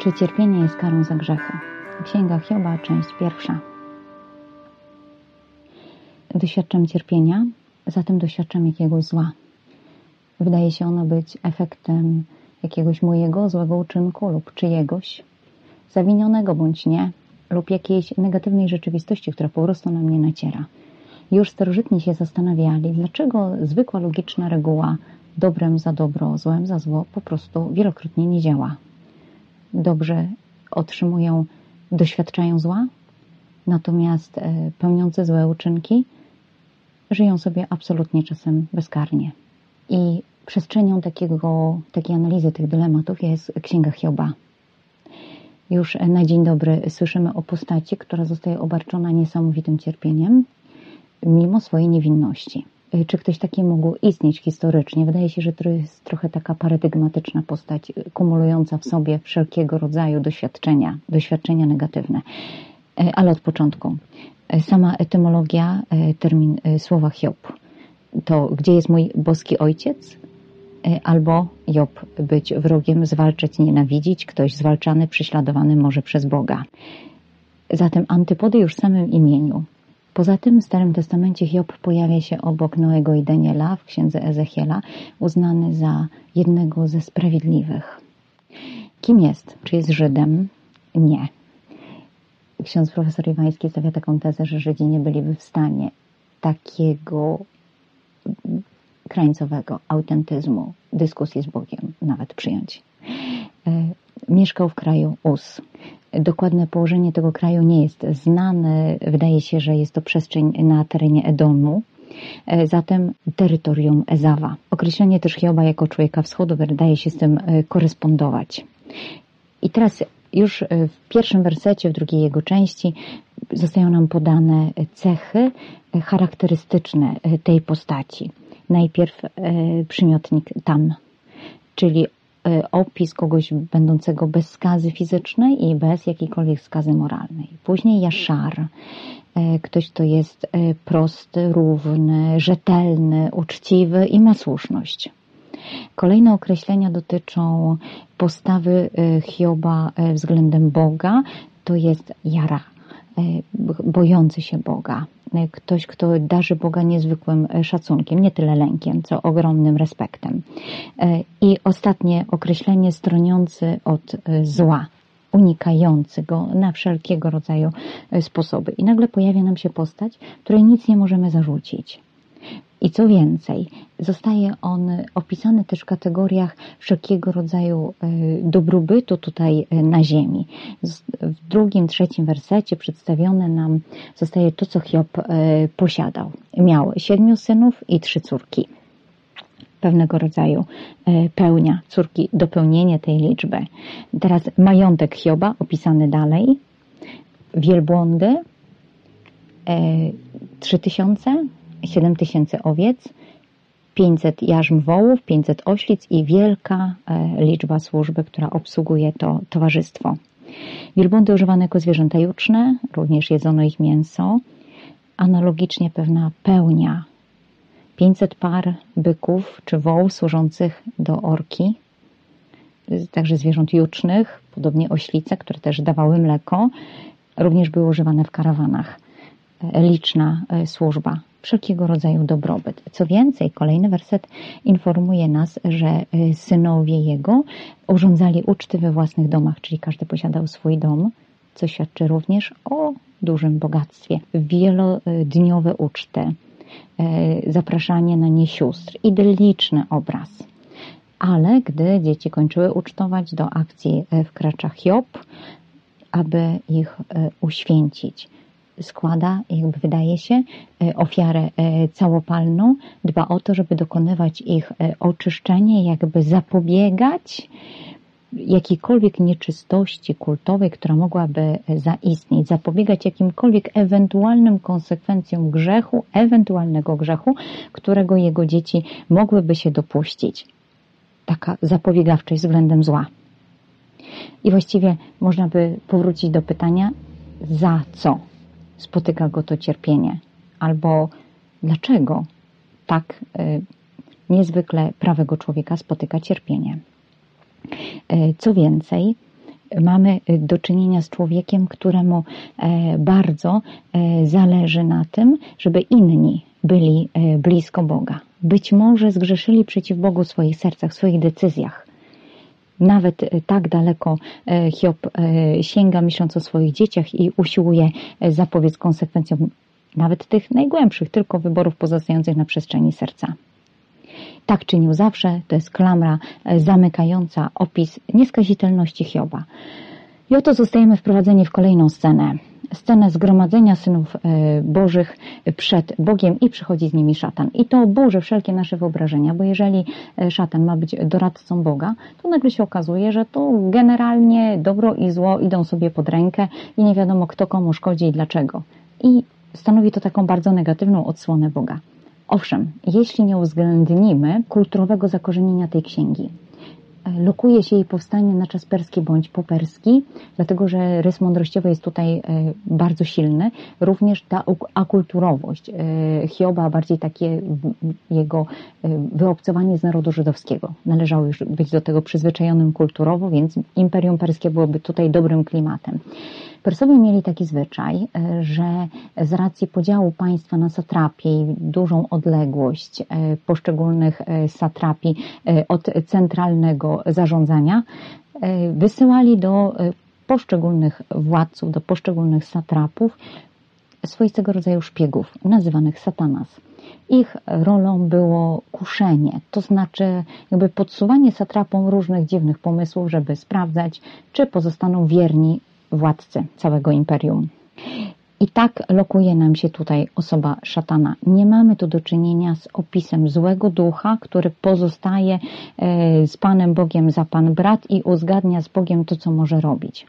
Czy cierpienie jest karą za grzechy? Księga Hioba, część pierwsza. Doświadczam cierpienia, zatem doświadczam jakiegoś zła. Wydaje się ono być efektem jakiegoś mojego złego uczynku lub czyjegoś, zawinionego bądź nie, lub jakiejś negatywnej rzeczywistości, która po prostu na mnie naciera. Już starożytni się zastanawiali, dlaczego zwykła logiczna reguła dobrem za dobro, złem za zło po prostu wielokrotnie nie działa. Dobrze otrzymują, doświadczają zła, natomiast e, pełniące złe uczynki żyją sobie absolutnie czasem bezkarnie. I przestrzenią takiego, takiej analizy tych dylematów jest Księga Hioba. Już na dzień dobry słyszymy o postaci, która zostaje obarczona niesamowitym cierpieniem, mimo swojej niewinności. Y, czy ktoś taki mógł istnieć historycznie? Wydaje się, że to jest trochę taka paradygmatyczna postać, y, kumulująca w sobie wszelkiego rodzaju doświadczenia, doświadczenia negatywne. Y, ale od początku. Sama etymologia, termin słowa Hiob. To gdzie jest mój boski ojciec? Albo Job być wrogiem, zwalczać, nienawidzić, ktoś zwalczany, prześladowany może przez Boga. Zatem antypody już w samym imieniu. Poza tym w Starym Testamencie Hiob pojawia się obok Noego i Daniela w księdze Ezechiela, uznany za jednego ze sprawiedliwych. Kim jest? Czy jest Żydem? Nie. Ksiądz profesor Iwański stawia taką tezę, że Żydzi nie byliby w stanie takiego krańcowego autentyzmu, dyskusji z Bogiem nawet przyjąć. E, mieszkał w kraju Us. Dokładne położenie tego kraju nie jest znane. Wydaje się, że jest to przestrzeń na terenie Edomu, e, zatem terytorium Ezawa. Określenie też Hioba jako człowieka wschodu wydaje się z tym e, korespondować. I teraz już w pierwszym wersecie, w drugiej jego części zostają nam podane cechy charakterystyczne tej postaci. Najpierw przymiotnik tam, czyli E, opis kogoś będącego bez skazy fizycznej i bez jakiejkolwiek skazy moralnej. Później Jaszar, e, ktoś, kto jest e, prosty, równy, rzetelny, uczciwy i ma słuszność. Kolejne określenia dotyczą postawy Hioba względem Boga. To jest Jara, bojący się Boga. Ktoś, kto darzy Boga niezwykłym szacunkiem, nie tyle lękiem, co ogromnym respektem. I ostatnie określenie stroniący od zła, unikający go na wszelkiego rodzaju sposoby. I nagle pojawia nam się postać, której nic nie możemy zarzucić. I co więcej, zostaje on opisany też w kategoriach wszelkiego rodzaju e, dobrobytu tutaj e, na ziemi. W drugim, trzecim wersecie przedstawione nam zostaje to, co Hiob e, posiadał. Miał siedmiu synów i trzy córki. Pewnego rodzaju pełnia, córki, dopełnienie tej liczby. Teraz majątek Hioba opisany dalej. Wielbłądy, trzy tysiące, 7 tysięcy owiec, 500 jarzm wołów, 500 oślic i wielka e, liczba służby, która obsługuje to towarzystwo. Wielbłądy używane jako zwierzęta juczne, również jedzono ich mięso. Analogicznie pewna pełnia 500 par byków czy wołów służących do orki, także zwierząt jucznych, podobnie oślice, które też dawały mleko, również były używane w karawanach. E, liczna e, służba wszelkiego rodzaju dobrobyt. Co więcej, kolejny werset informuje nas, że y, synowie jego urządzali uczty we własnych domach, czyli każdy posiadał swój dom, co świadczy również o dużym bogactwie. Wielodniowe uczty, y, zapraszanie na nie sióstr, idylliczny obraz. Ale gdy dzieci kończyły ucztować, do akcji wkracza Hiob, aby ich uświęcić składa, jakby wydaje się, e, ofiarę e, całopalną, dba o to, żeby dokonywać ich e, oczyszczenia, jakby zapobiegać jakiejkolwiek nieczystości kultowej, która mogłaby zaistnieć, zapobiegać jakimkolwiek ewentualnym konsekwencjom grzechu, ewentualnego grzechu, którego jego dzieci mogłyby się dopuścić. Taka zapobiegawczość względem zła. I właściwie można by powrócić do pytania, za co spotyka go to cierpienie, albo dlaczego tak y, niezwykle prawego człowieka spotyka cierpienie. Co więcej, mamy do czynienia z człowiekiem, któremu bardzo zależy na tym, żeby inni byli blisko Boga. Być może zgrzeszyli przeciw Bogu w swoich sercach, w swoich decyzjach. Nawet tak daleko Hiob sięga, myśląc o swoich dzieciach i usiłuje zapobiec konsekwencjom nawet tych najgłębszych, tylko wyborów pozostających na przestrzeni serca. Tak czynił zawsze, to jest klamra e, zamykająca opis nieskazitelności Hioba. I oto zostajemy wprowadzeni w kolejną scenę. Scenę zgromadzenia synów e, bożych przed Bogiem i przychodzi z nimi szatan. I to burzy wszelkie nasze wyobrażenia, bo jeżeli e, szatan ma być doradcą Boga, to nagle się okazuje, że to generalnie dobro i zło idą sobie pod rękę i nie wiadomo kto komu szkodzi i dlaczego. I stanowi to taką bardzo negatywną odsłonę Boga. Owszem, jeśli nie uwzględnimy kulturowego zakorzenienia tej księgi, lokuje się jej powstanie na czas perski bądź poperski, dlatego że rys mądrościowy jest tutaj e, bardzo silny. Również ta akulturowość e, Hioba, bardziej takie jego wyobcowanie z narodu żydowskiego. Należało już być do tego przyzwyczajonym kulturowo, więc Imperium Perskie byłoby tutaj dobrym klimatem. Persowie mieli taki zwyczaj, e, że z racji podziału państwa na satrapie dużą odległość e, poszczególnych e, satrapii od centralnego zarządzania, wysyłali do poszczególnych władców, do poszczególnych satrapów swoistego rodzaju szpiegów, nazywanych satanas. Ich rolą było kuszenie, to znaczy jakby podsuwanie satrapom różnych dziwnych pomysłów, żeby sprawdzać, czy pozostaną wierni władcy całego imperium. I tak lokuje nam się tutaj osoba szatana. Nie mamy tu do czynienia z opisem złego ducha, który pozostaje e, z Panem Bogiem za Pan brat i uzgadnia z Bogiem to, co może robić.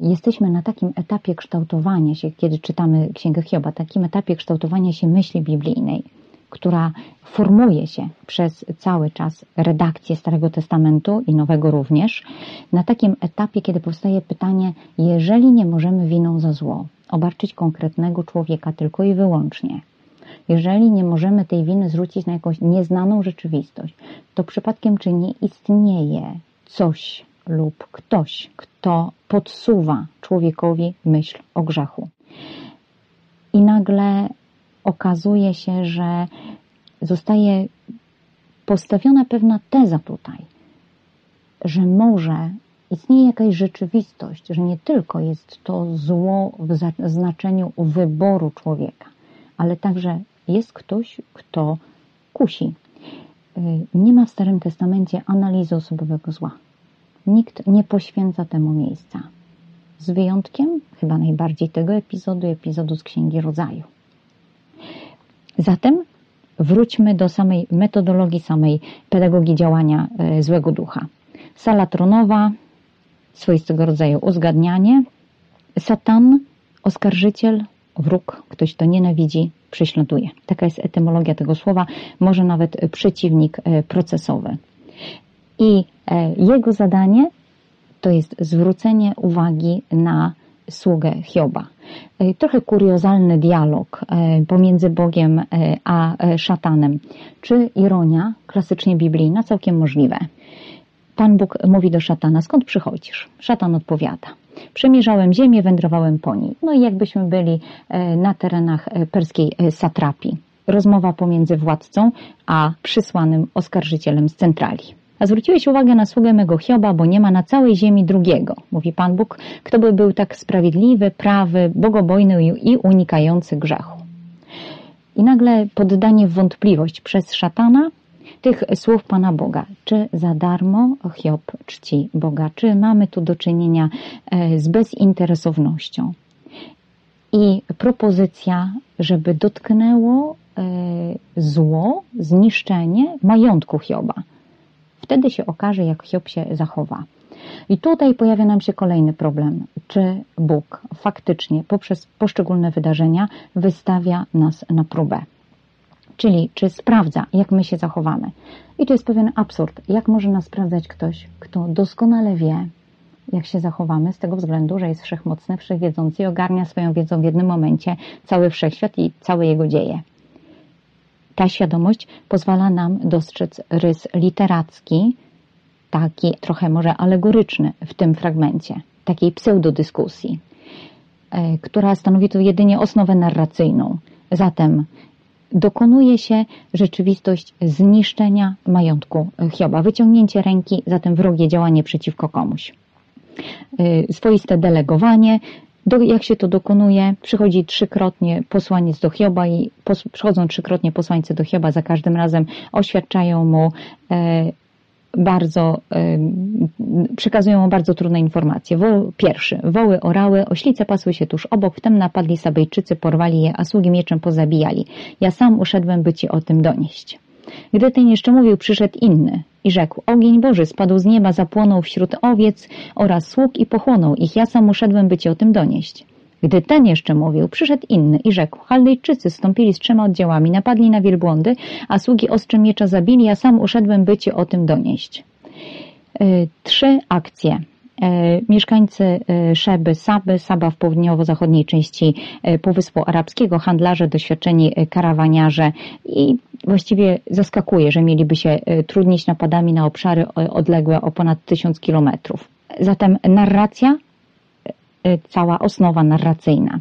Jesteśmy na takim etapie kształtowania się, kiedy czytamy Księgę Hioba, takim etapie kształtowania się myśli biblijnej która formuje się przez cały czas redakcję Starego Testamentu i Nowego również, na takim etapie, kiedy powstaje pytanie, jeżeli nie możemy winą za zło obarczyć konkretnego człowieka tylko i wyłącznie, jeżeli nie możemy tej winy zrzucić na jakąś nieznaną rzeczywistość, to przypadkiem czy nie istnieje coś lub ktoś, kto podsuwa człowiekowi myśl o grzechu. I nagle okazuje się, że zostaje postawiona pewna teza tutaj, że może istnieje jakaś rzeczywistość, że nie tylko jest to zło w znaczeniu wyboru człowieka, ale także jest ktoś, kto kusi. Y, nie ma w Starym Testamencie analizy osobowego zła. Nikt nie poświęca temu miejsca. Z wyjątkiem chyba najbardziej tego epizodu, epizodu z Księgi Rodzaju. Zatem wróćmy do samej metodologii, samej pedagogii działania e, złego ducha. Sala tronowa, swoistego rodzaju uzgadnianie, satan, oskarżyciel, wróg, ktoś, kto nienawidzi, prześladuje. Taka jest etymologia tego słowa, może nawet przeciwnik e, procesowy. I e, jego zadanie to jest zwrócenie uwagi na sługę Hioba. E, trochę kuriozalny dialog e, pomiędzy Bogiem e, a szatanem. Czy ironia klasycznie biblijna? Całkiem możliwe. Pan Bóg mówi do szatana, skąd przychodzisz? Szatan odpowiada. Przemierzałem ziemię, wędrowałem po niej. No i jakbyśmy byli na terenach perskiej satrapii. Rozmowa pomiędzy władcą a przysłanym oskarżycielem z centrali. A zwróciłeś uwagę na sługę mego Hioba, bo nie ma na całej ziemi drugiego, mówi Pan Bóg, kto by był tak sprawiedliwy, prawy, bogobojny i unikający grzechu. I nagle poddanie w wątpliwość przez szatana tych słów Pana Boga. Czy za darmo Hiob czci Boga? Czy mamy tu do czynienia e, z bezinteresownością? I propozycja, żeby dotknęło e, zło, zniszczenie majątku Hioba. Wtedy się okaże, jak Hiob się zachowa. I tutaj pojawia nam się kolejny problem. Czy Bóg faktycznie poprzez poszczególne wydarzenia wystawia nas na próbę? Czyli czy sprawdza, jak my się zachowamy? I to jest pewien absurd. Jak może nas sprawdzać ktoś, kto doskonale wie, jak się zachowamy, z tego względu, że jest wszechmocny, wszechwiedzący i ogarnia swoją wiedzą w jednym momencie cały wszechświat i całe jego dzieje. Ta świadomość pozwala nam dostrzec rys literacki taki trochę może alegoryczny w tym fragmencie, takiej pseudodyskusji, e, która stanowi tu jedynie osnowę narracyjną. Zatem dokonuje się rzeczywistość zniszczenia majątku Hioba, wyciągnięcie ręki, zatem wrogie działanie przeciwko komuś. E, swoiste delegowanie, do, jak się to dokonuje? Przychodzi trzykrotnie posłaniec do Hioba i pos, przychodzą trzykrotnie posłańcy do Hioba, za każdym razem oświadczają mu e, bardzo, e, przekazują mu bardzo trudne informacje. Wo, pierwszy, woły orały, oślice pasły się tuż obok, wtem napadli Sabejczycy, porwali je, a sługi mieczem pozabijali. Ja sam uszedłem, by ci o tym donieść. Gdy ten jeszcze mówił, przyszedł inny i rzekł, ogień Boży spadł z nieba, zapłonął wśród owiec oraz sług i pochłonął ich. Ja sam uszedłem, by ci o tym donieść. Gdy ten jeszcze mówił, przyszedł inny i rzekł, Chaldejczycy stąpili z trzema oddziałami, napadli na wielbłądy, a sługi ostrzem miecza zabili, ja sam uszedłem, by ci o tym donieść. Yy, trzy akcje. E, mieszkańcy e, Szeby, Saby, Saba w południowo-zachodniej części Półwyspu Arabskiego, handlarze, doświadczeni karawaniarze i właściwie zaskakuje, że mieliby się trudnić napadami na obszary odległe o ponad tysiąc kilometrów. Zatem narracja, cała osnowa narracyjna.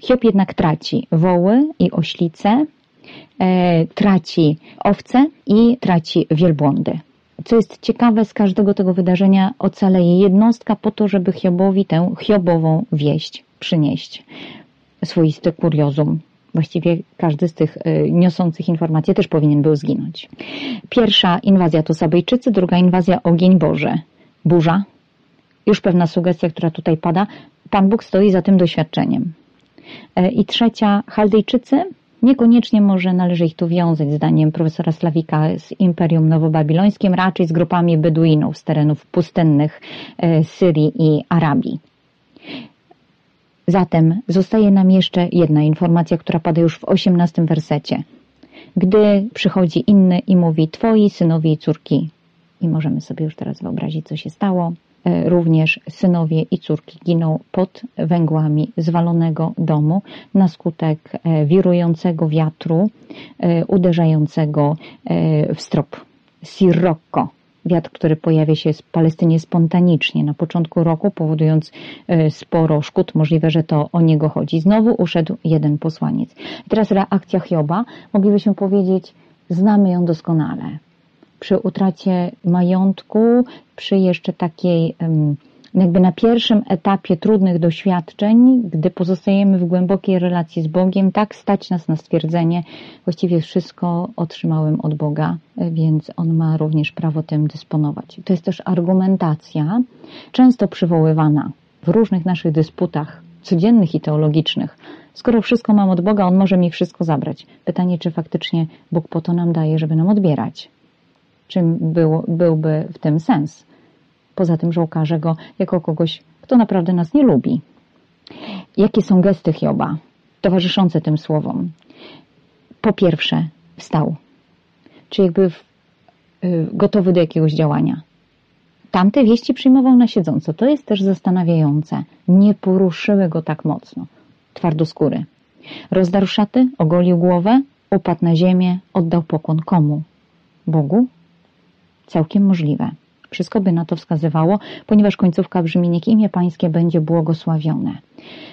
Hiob jednak traci woły i oślice, traci owce i traci wielbłądy co jest ciekawe, z każdego tego wydarzenia ocaleje jednostka po to, żeby Hiobowi tę Hiobową wieść przynieść. Swoisty kuriozum. Właściwie każdy z tych y, niosących informacje też powinien był zginąć. Pierwsza inwazja to Sabejczycy, druga inwazja ogień Boże. Burza. Już pewna sugestia, która tutaj pada. Pan Bóg stoi za tym doświadczeniem. E, I trzecia Chaldejczycy, Niekoniecznie może należy ich tu wiązać, zdaniem profesora Slawika, z Imperium Nowobabilońskim, raczej z grupami Beduinów z terenów pustynnych e, Syrii i Arabii. Zatem zostaje nam jeszcze jedna informacja, która pada już w osiemnastym wersecie. Gdy przychodzi inny i mówi Twoi synowie i córki, i możemy sobie już teraz wyobrazić, co się stało, E, również synowie i córki giną pod węgłami zwalonego domu na skutek e, wirującego wiatru e, uderzającego w strop. Sirocco, wiatr, który pojawia się w Palestynie spontanicznie na początku roku, powodując sporo szkód. Możliwe, że to o niego chodzi. Znowu uszedł jeden posłaniec. teraz reakcja Hioba. Moglibyśmy powiedzieć, znamy ją doskonale przy utracie majątku, przy jeszcze takiej jakby na pierwszym etapie trudnych doświadczeń, gdy pozostajemy w głębokiej relacji z Bogiem, tak stać nas na stwierdzenie, właściwie wszystko otrzymałem od Boga, więc On ma również prawo tym dysponować. To jest też argumentacja, często przywoływana w różnych naszych dysputach codziennych i teologicznych. Skoro wszystko mam od Boga, On może mi wszystko zabrać. Pytanie, czy faktycznie Bóg po to nam daje, żeby nam odbierać czym był, byłby w tym sens. Poza tym, że ukaże go jako kogoś, kto naprawdę nas nie lubi. Jakie są gesty Hioba towarzyszące tym słowom? Po pierwsze, wstał, czy jakby w, y, gotowy do jakiegoś działania. Tamte wieści przyjmował na siedząco. To jest też zastanawiające. Nie poruszyły go tak mocno. Twardoskóry. Rozdarł szaty, ogolił głowę, upadł na ziemię, oddał pokłon komu? Bogu Całkiem możliwe. Wszystko by na to wskazywało, ponieważ końcówka brzmi, niech imię Pańskie będzie błogosławione.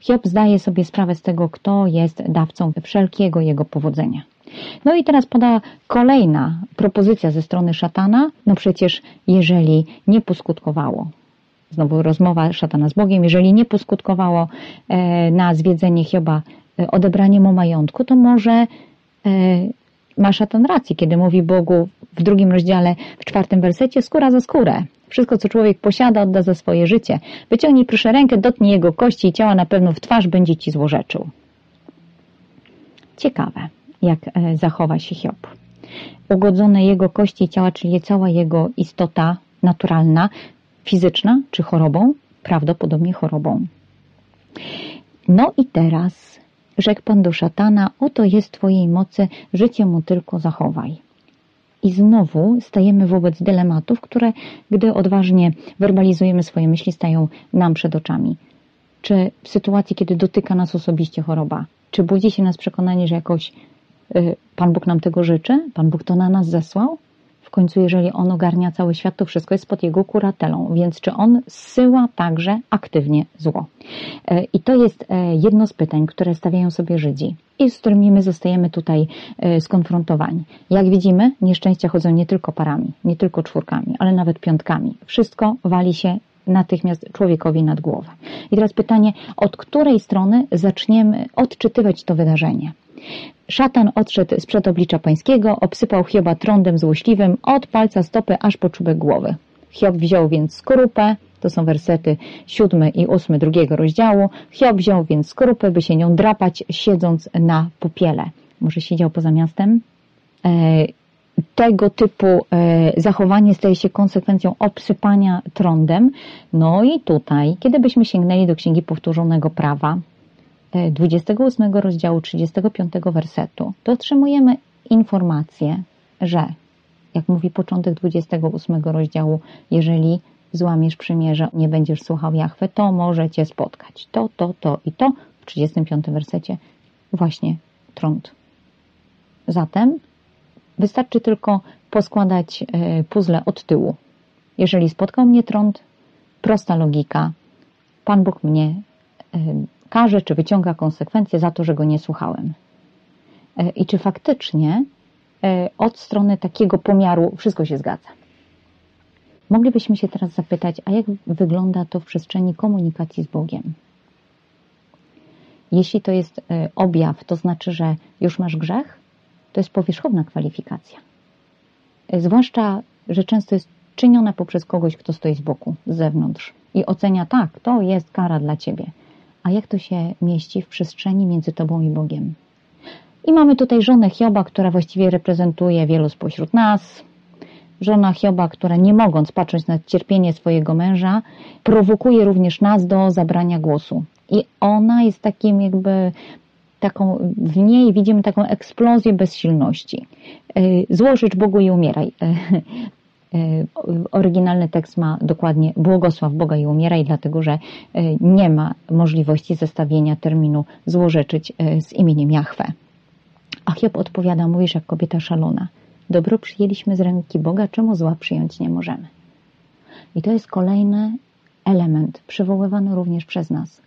Hiob zdaje sobie sprawę z tego, kto jest dawcą wszelkiego jego powodzenia. No i teraz pada kolejna propozycja ze strony szatana. No przecież, jeżeli nie poskutkowało, znowu rozmowa szatana z Bogiem, jeżeli nie poskutkowało e, na zwiedzenie Hioba e, odebranie mu majątku, to może e, ma szatan rację, kiedy mówi Bogu w drugim rozdziale, w czwartym wersecie, skóra za skórę. Wszystko, co człowiek posiada, odda za swoje życie. Wyciągnij proszę rękę, dotknij jego kości i ciała na pewno w twarz będzie ci złorzeczył. Ciekawe, jak e, zachowa się Hiob. Ugodzone jego kości i ciała, czyli cała jego istota naturalna, fizyczna czy chorobą? Prawdopodobnie chorobą. No i teraz rzekł Pan do szatana, oto jest Twojej mocy, życie mu tylko zachowaj. I znowu stajemy wobec dylematów, które, gdy odważnie werbalizujemy swoje myśli, stają nam przed oczami. Czy w sytuacji, kiedy dotyka nas osobiście choroba, czy budzi się nas przekonanie, że jakoś y, Pan Bóg nam tego życzy? Pan Bóg to na nas zesłał? Końcu, jeżeli on ogarnia cały świat, to wszystko jest pod jego kuratelą, więc czy on zsyła także aktywnie zło? E, I to jest e, jedno z pytań, które stawiają sobie Żydzi i z którymi my zostajemy tutaj e, skonfrontowani. Jak widzimy, nieszczęścia chodzą nie tylko parami, nie tylko czwórkami, ale nawet piątkami. Wszystko wali się natychmiast człowiekowi nad głowę. I teraz pytanie, od której strony zaczniemy odczytywać to wydarzenie? Szatan odszedł sprzed oblicza pańskiego, obsypał Hioba trądem złośliwym od palca stopy aż po czubek głowy. Hiob wziął więc skorupę, to są wersety siódmy i ósmy drugiego rozdziału. Hiob wziął więc skorupę, by się nią drapać, siedząc na popiele. Może siedział poza miastem? E, tego typu e, zachowanie staje się konsekwencją obsypania trądem. No i tutaj, kiedy byśmy sięgnęli do Księgi Powtórzonego Prawa, 28 rozdziału 35 wersetu, to otrzymujemy informację, że, jak mówi początek 28 rozdziału, jeżeli złamiesz przymierze, nie będziesz słuchał Jachwę, to może cię spotkać. To, to, to i to w 35 wersecie właśnie trąd. Zatem wystarczy tylko poskładać e, puzzle od tyłu. Jeżeli spotkał mnie trąd, prosta logika, Pan Bóg mnie e, karze, czy wyciąga konsekwencje za to, że go nie słuchałem. E, I czy faktycznie od strony takiego pomiaru wszystko się zgadza? Moglibyśmy się teraz zapytać, a jak wygląda to w przestrzeni komunikacji z Bogiem? Jeśli to jest objaw, to znaczy, że już masz grzech, to jest powierzchowna kwalifikacja. Zwłaszcza, że często jest czyniona poprzez kogoś, kto stoi z boku, z zewnątrz i ocenia, tak, to jest kara dla ciebie. A jak to się mieści w przestrzeni między Tobą i Bogiem? I mamy tutaj żonę Hioba, która właściwie reprezentuje wielu spośród nas. Żona Hioba, która nie mogąc patrzeć na cierpienie swojego męża, prowokuje również nas do zabrania głosu. I ona jest takim jakby taką, w niej widzimy taką eksplozję bezsilności. Y, złożyć Bogu i umieraj. E, oryginalny tekst ma dokładnie błogosław Boga i umieraj, dlatego że nie ma możliwości zestawienia terminu złorzeczyć z imieniem Jahwe. A Hiob odpowiada, mówisz jak kobieta szalona. Dobro przyjęliśmy z ręki Boga, czemu zła przyjąć nie możemy? I to jest kolejny element przywoływany również przez nas.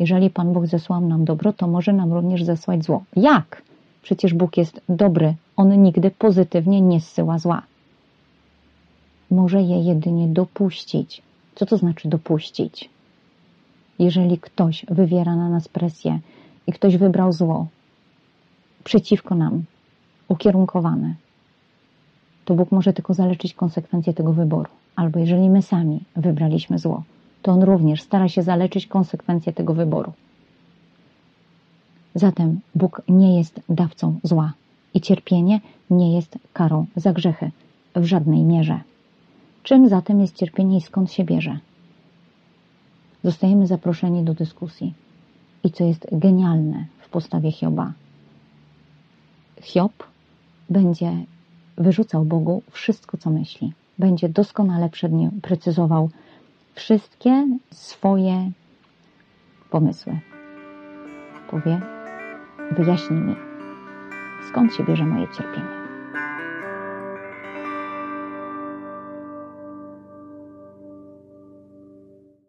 Jeżeli Pan Bóg zesłał nam dobro, to może nam również zesłać zło. Jak? Przecież Bóg jest dobry. On nigdy pozytywnie nie zsyła zła może je jedynie dopuścić. Co to znaczy dopuścić? Jeżeli ktoś wywiera na nas presję i ktoś wybrał zło przeciwko nam, ukierunkowane, to Bóg może tylko zaleczyć konsekwencje tego wyboru. Albo jeżeli my sami wybraliśmy zło, to On również stara się zaleczyć konsekwencje tego wyboru. Zatem Bóg nie jest dawcą zła i cierpienie nie jest karą za grzechy w żadnej mierze. Czym zatem jest cierpienie i skąd się bierze? Zostajemy zaproszeni do dyskusji. I co jest genialne w postawie Hioba. Hiob będzie wyrzucał Bogu wszystko, co myśli. Będzie doskonale przed nim precyzował wszystkie swoje pomysły. Powie, wyjaśnij mi, skąd się bierze moje cierpienie.